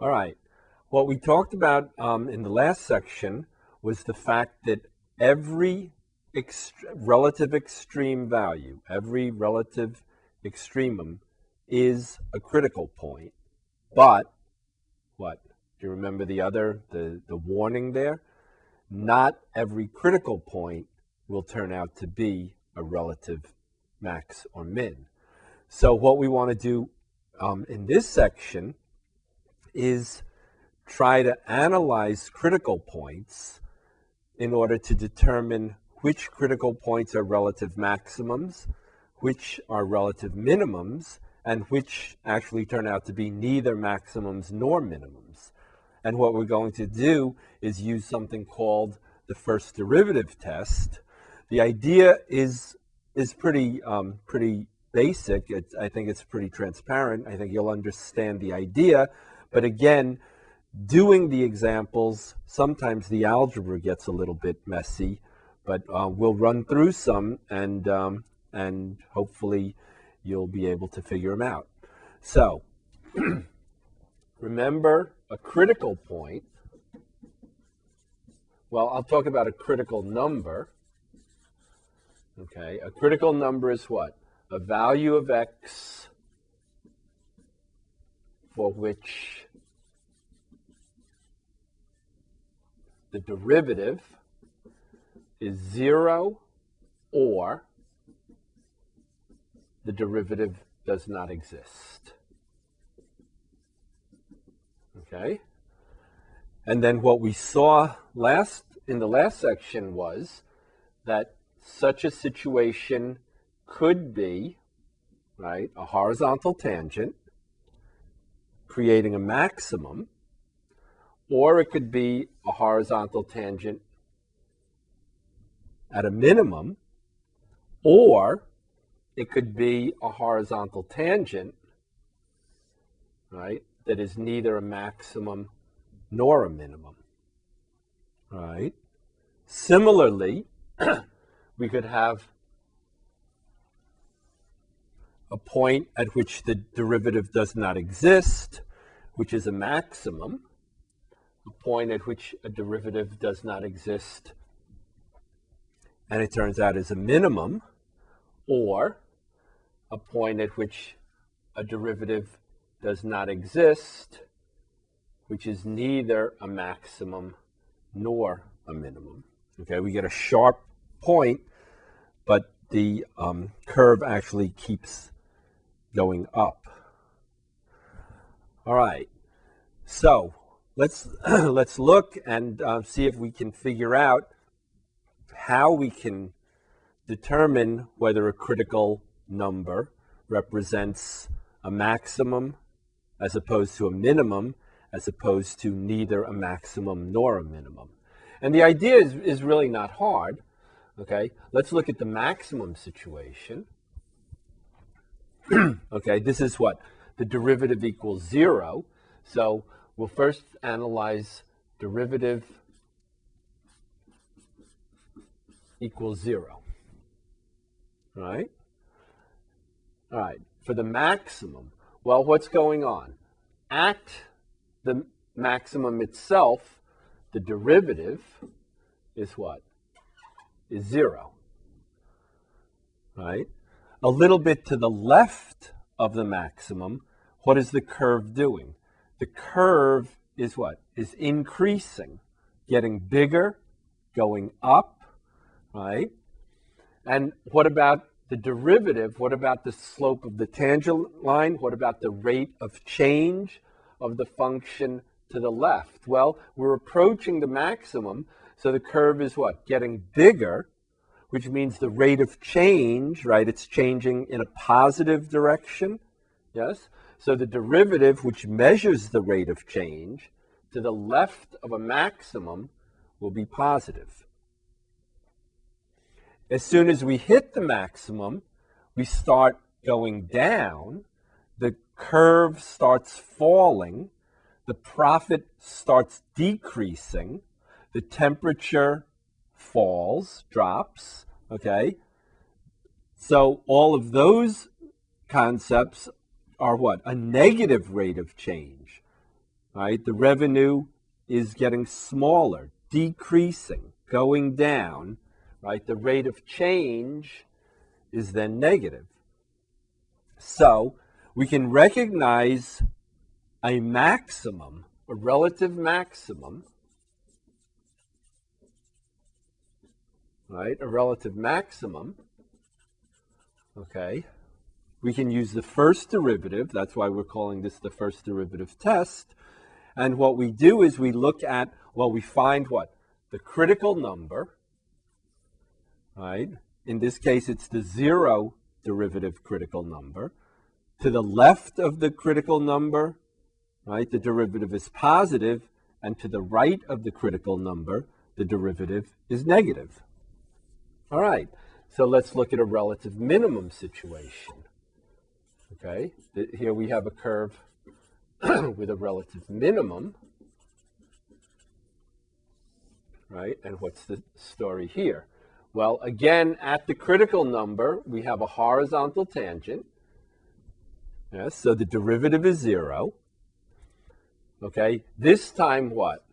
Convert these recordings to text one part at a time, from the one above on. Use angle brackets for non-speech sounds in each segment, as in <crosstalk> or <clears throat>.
All right. What we talked about um, in the last section was the fact that every ext- relative extreme value, every relative extremum is a critical point. But what? Do you remember the other, the, the warning there? Not every critical point will turn out to be a relative max or min. So what we want to do um, in this section is try to analyze critical points in order to determine which critical points are relative maximums, which are relative minimums, and which actually turn out to be neither maximums nor minimums. And what we're going to do is use something called the first derivative test. The idea is is pretty um, pretty basic. It's, I think it's pretty transparent. I think you'll understand the idea. But again, doing the examples, sometimes the algebra gets a little bit messy. But uh, we'll run through some, and um, and hopefully you'll be able to figure them out. So <clears throat> remember a critical point. Well, I'll talk about a critical number. Okay, a critical number is what? A value of x for which the derivative is zero or the derivative does not exist. Okay? And then what we saw last in the last section was that such a situation could be, right, a horizontal tangent creating a maximum, or it could be a horizontal tangent at a minimum, or it could be a horizontal tangent, right, that is neither a maximum nor a minimum, right? Similarly, <clears throat> we could have a point at which the derivative does not exist, which is a maximum, a point at which a derivative does not exist, and it turns out is a minimum, or a point at which a derivative does not exist, which is neither a maximum nor a minimum. Okay, we get a sharp point, but the um, curve actually keeps going up. All right, so let's <clears throat> let's look and uh, see if we can figure out how we can determine whether a critical number represents a maximum as opposed to a minimum, as opposed to neither a maximum nor a minimum. And the idea is, is really not hard. Okay, let's look at the maximum situation. <clears throat> okay, this is what? The derivative equals zero. So we'll first analyze derivative equals zero. Right? All right, for the maximum, well, what's going on? At the maximum itself, the derivative is what? Is zero. Right? A little bit to the left of the maximum, what is the curve doing? The curve is what? Is increasing, getting bigger, going up, right? And what about the derivative, what about the slope of the tangent line? What about the rate of change of the function to the left? Well, we're approaching the maximum, so the curve is what? Getting bigger, which means the rate of change, right? It's changing in a positive direction, yes? So the derivative, which measures the rate of change to the left of a maximum, will be positive. As soon as we hit the maximum, we start going down, the curve starts falling, the profit starts decreasing, the temperature falls, drops, okay? So all of those concepts are what? A negative rate of change, right? The revenue is getting smaller, decreasing, going down, right? The rate of change is then negative. So we can recognize a maximum, a relative maximum, right? A relative maximum, okay? We can use the first derivative, that's why we're calling this the first derivative test. And what we do is we look at, well, we find what? The critical number, right? In this case, it's the zero derivative critical number. To the left of the critical number, right, the derivative is positive, and to the right of the critical number, the derivative is negative. All right, so let's look at a relative minimum situation. Okay, here we have a curve <clears throat> with a relative minimum, right? And what's the story here? Well, again, at the critical number, we have a horizontal tangent. Yes, so the derivative is zero. Okay, this time what?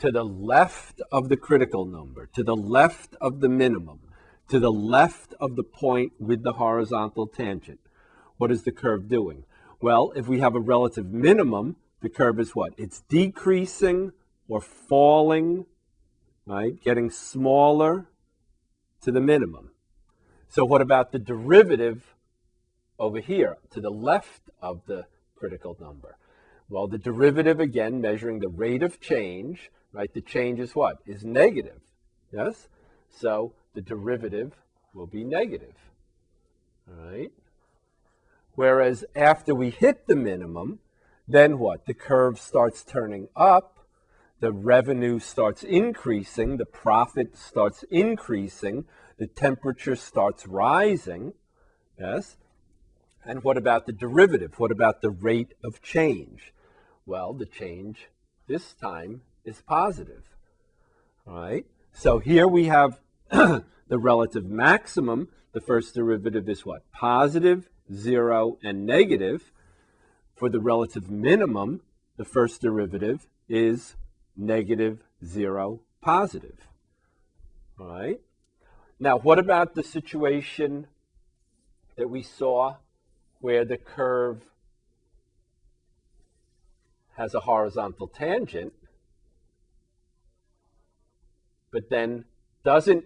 To the left of the critical number, to the left of the minimum, to the left of the point with the horizontal tangent. What is the curve doing? Well, if we have a relative minimum, the curve is what? It's decreasing or falling, right? Getting smaller to the minimum. So what about the derivative over here to the left of the critical number? Well, the derivative, again, measuring the rate of change, right? The change is what? Is negative, yes? So the derivative will be negative, right? Whereas after we hit the minimum, then what? The curve starts turning up, the revenue starts increasing, the profit starts increasing, the temperature starts rising, yes? And what about the derivative? What about the rate of change? Well, the change this time is positive, all right? So here we have <clears throat> the relative maximum. The first derivative is what? Positive, zero, and negative. For the relative minimum, the first derivative is negative, zero, positive. All right? Now, what about the situation that we saw where the curve has a horizontal tangent, but then doesn't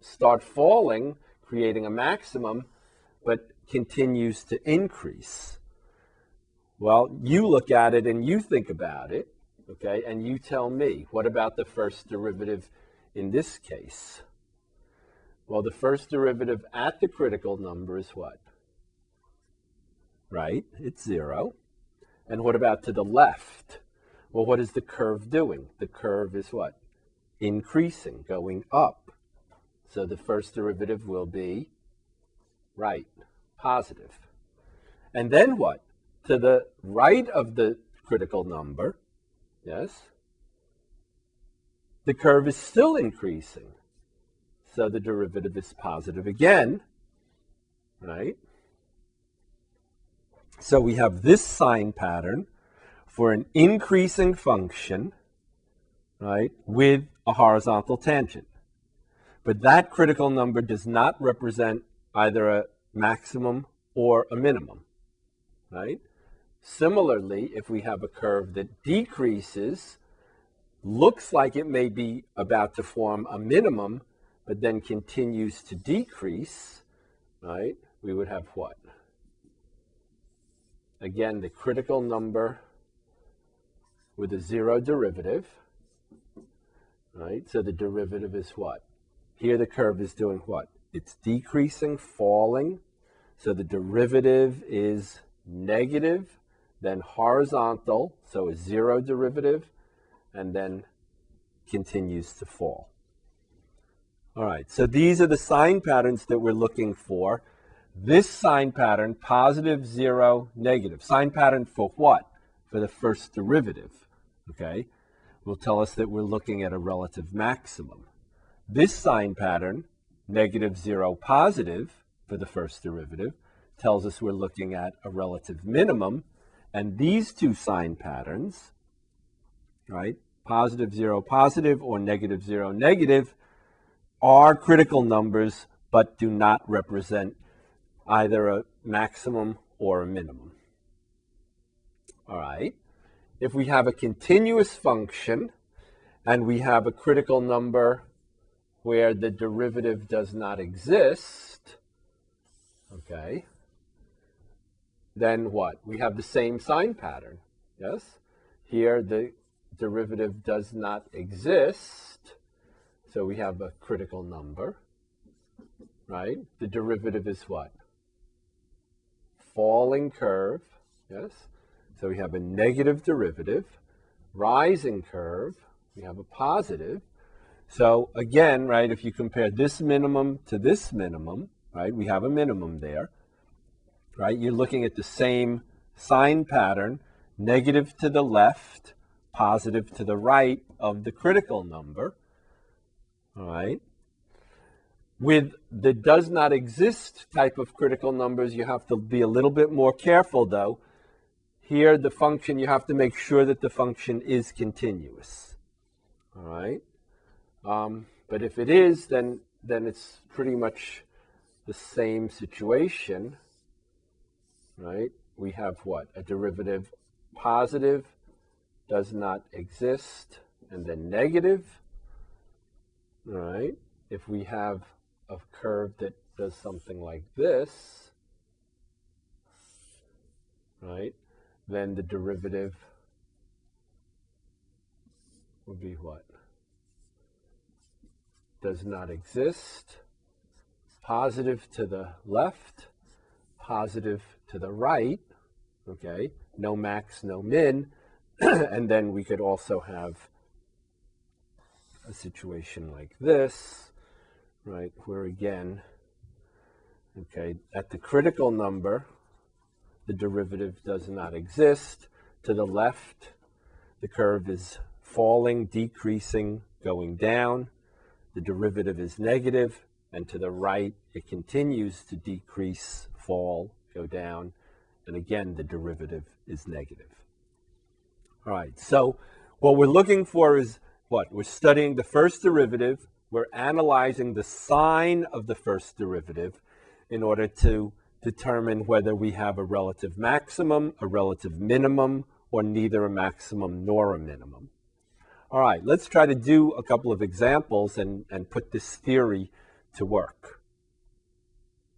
start falling, creating a maximum, but continues to increase? Well, you look at it and you think about it, okay, and you tell me, what about the first derivative in this case? Well, the first derivative at the critical number is what? Right, it's zero. And what about to the left? Well, what is the curve doing? The curve is what? Increasing, going up. So the first derivative will be right, positive. And then what? To the right of the critical number, yes, the curve is still increasing. So the derivative is positive again, right? So we have this sign pattern for an increasing function, right, with a horizontal tangent. But that critical number does not represent either a maximum or a minimum, right? Similarly, if we have a curve that decreases, looks like it may be about to form a minimum, but then continues to decrease, right, we would have what? Again, the critical number with a zero derivative, right? So the derivative is what? Here the curve is doing what? It's decreasing, falling. So the derivative is negative, then horizontal, so a zero derivative, and then continues to fall. All right, so these are the sign patterns that we're looking for. This sign pattern, positive, zero, negative. Sign pattern for what? For the first derivative, okay? Will tell us that we're looking at a relative maximum. This sign pattern, negative, zero, positive, for the first derivative, tells us we're looking at a relative minimum. And these two sign patterns, right? Positive, zero, positive, or negative, zero, negative are critical numbers, but do not represent either a maximum or a minimum. All right. If we have a continuous function and we have a critical number where the derivative does not exist, okay, then what? We have the same sign pattern, yes? Here the derivative does not exist, so we have a critical number, right? The derivative is what? Falling curve, yes? So we have a negative derivative, rising curve, we have a positive. So again, right, if you compare this minimum to this minimum, right, we have a minimum there right? You're looking at the same sign pattern, negative to the left, positive to the right of the critical number, all right? With the does not exist type of critical numbers, you have to be a little bit more careful though. Here, the function, you have to make sure that the function is continuous, all right? Um, but if it is, then, then it's pretty much the same situation right? We have what? A derivative positive does not exist, and then negative, all right? If we have a curve that does something like this, right, then the derivative would be what? Does not exist. Positive to the left, positive to the right, okay, no max, no min, <clears throat> and then we could also have a situation like this, right, where again, okay, at the critical number, the derivative does not exist. To the left, the curve is falling, decreasing, going down. The derivative is negative, and to the right, it continues to decrease, fall, go down. And again, the derivative is negative. All right, so what we're looking for is what? We're studying the first derivative. We're analyzing the sign of the first derivative in order to determine whether we have a relative maximum, a relative minimum, or neither a maximum nor a minimum. All right, let's try to do a couple of examples and, and put this theory to work.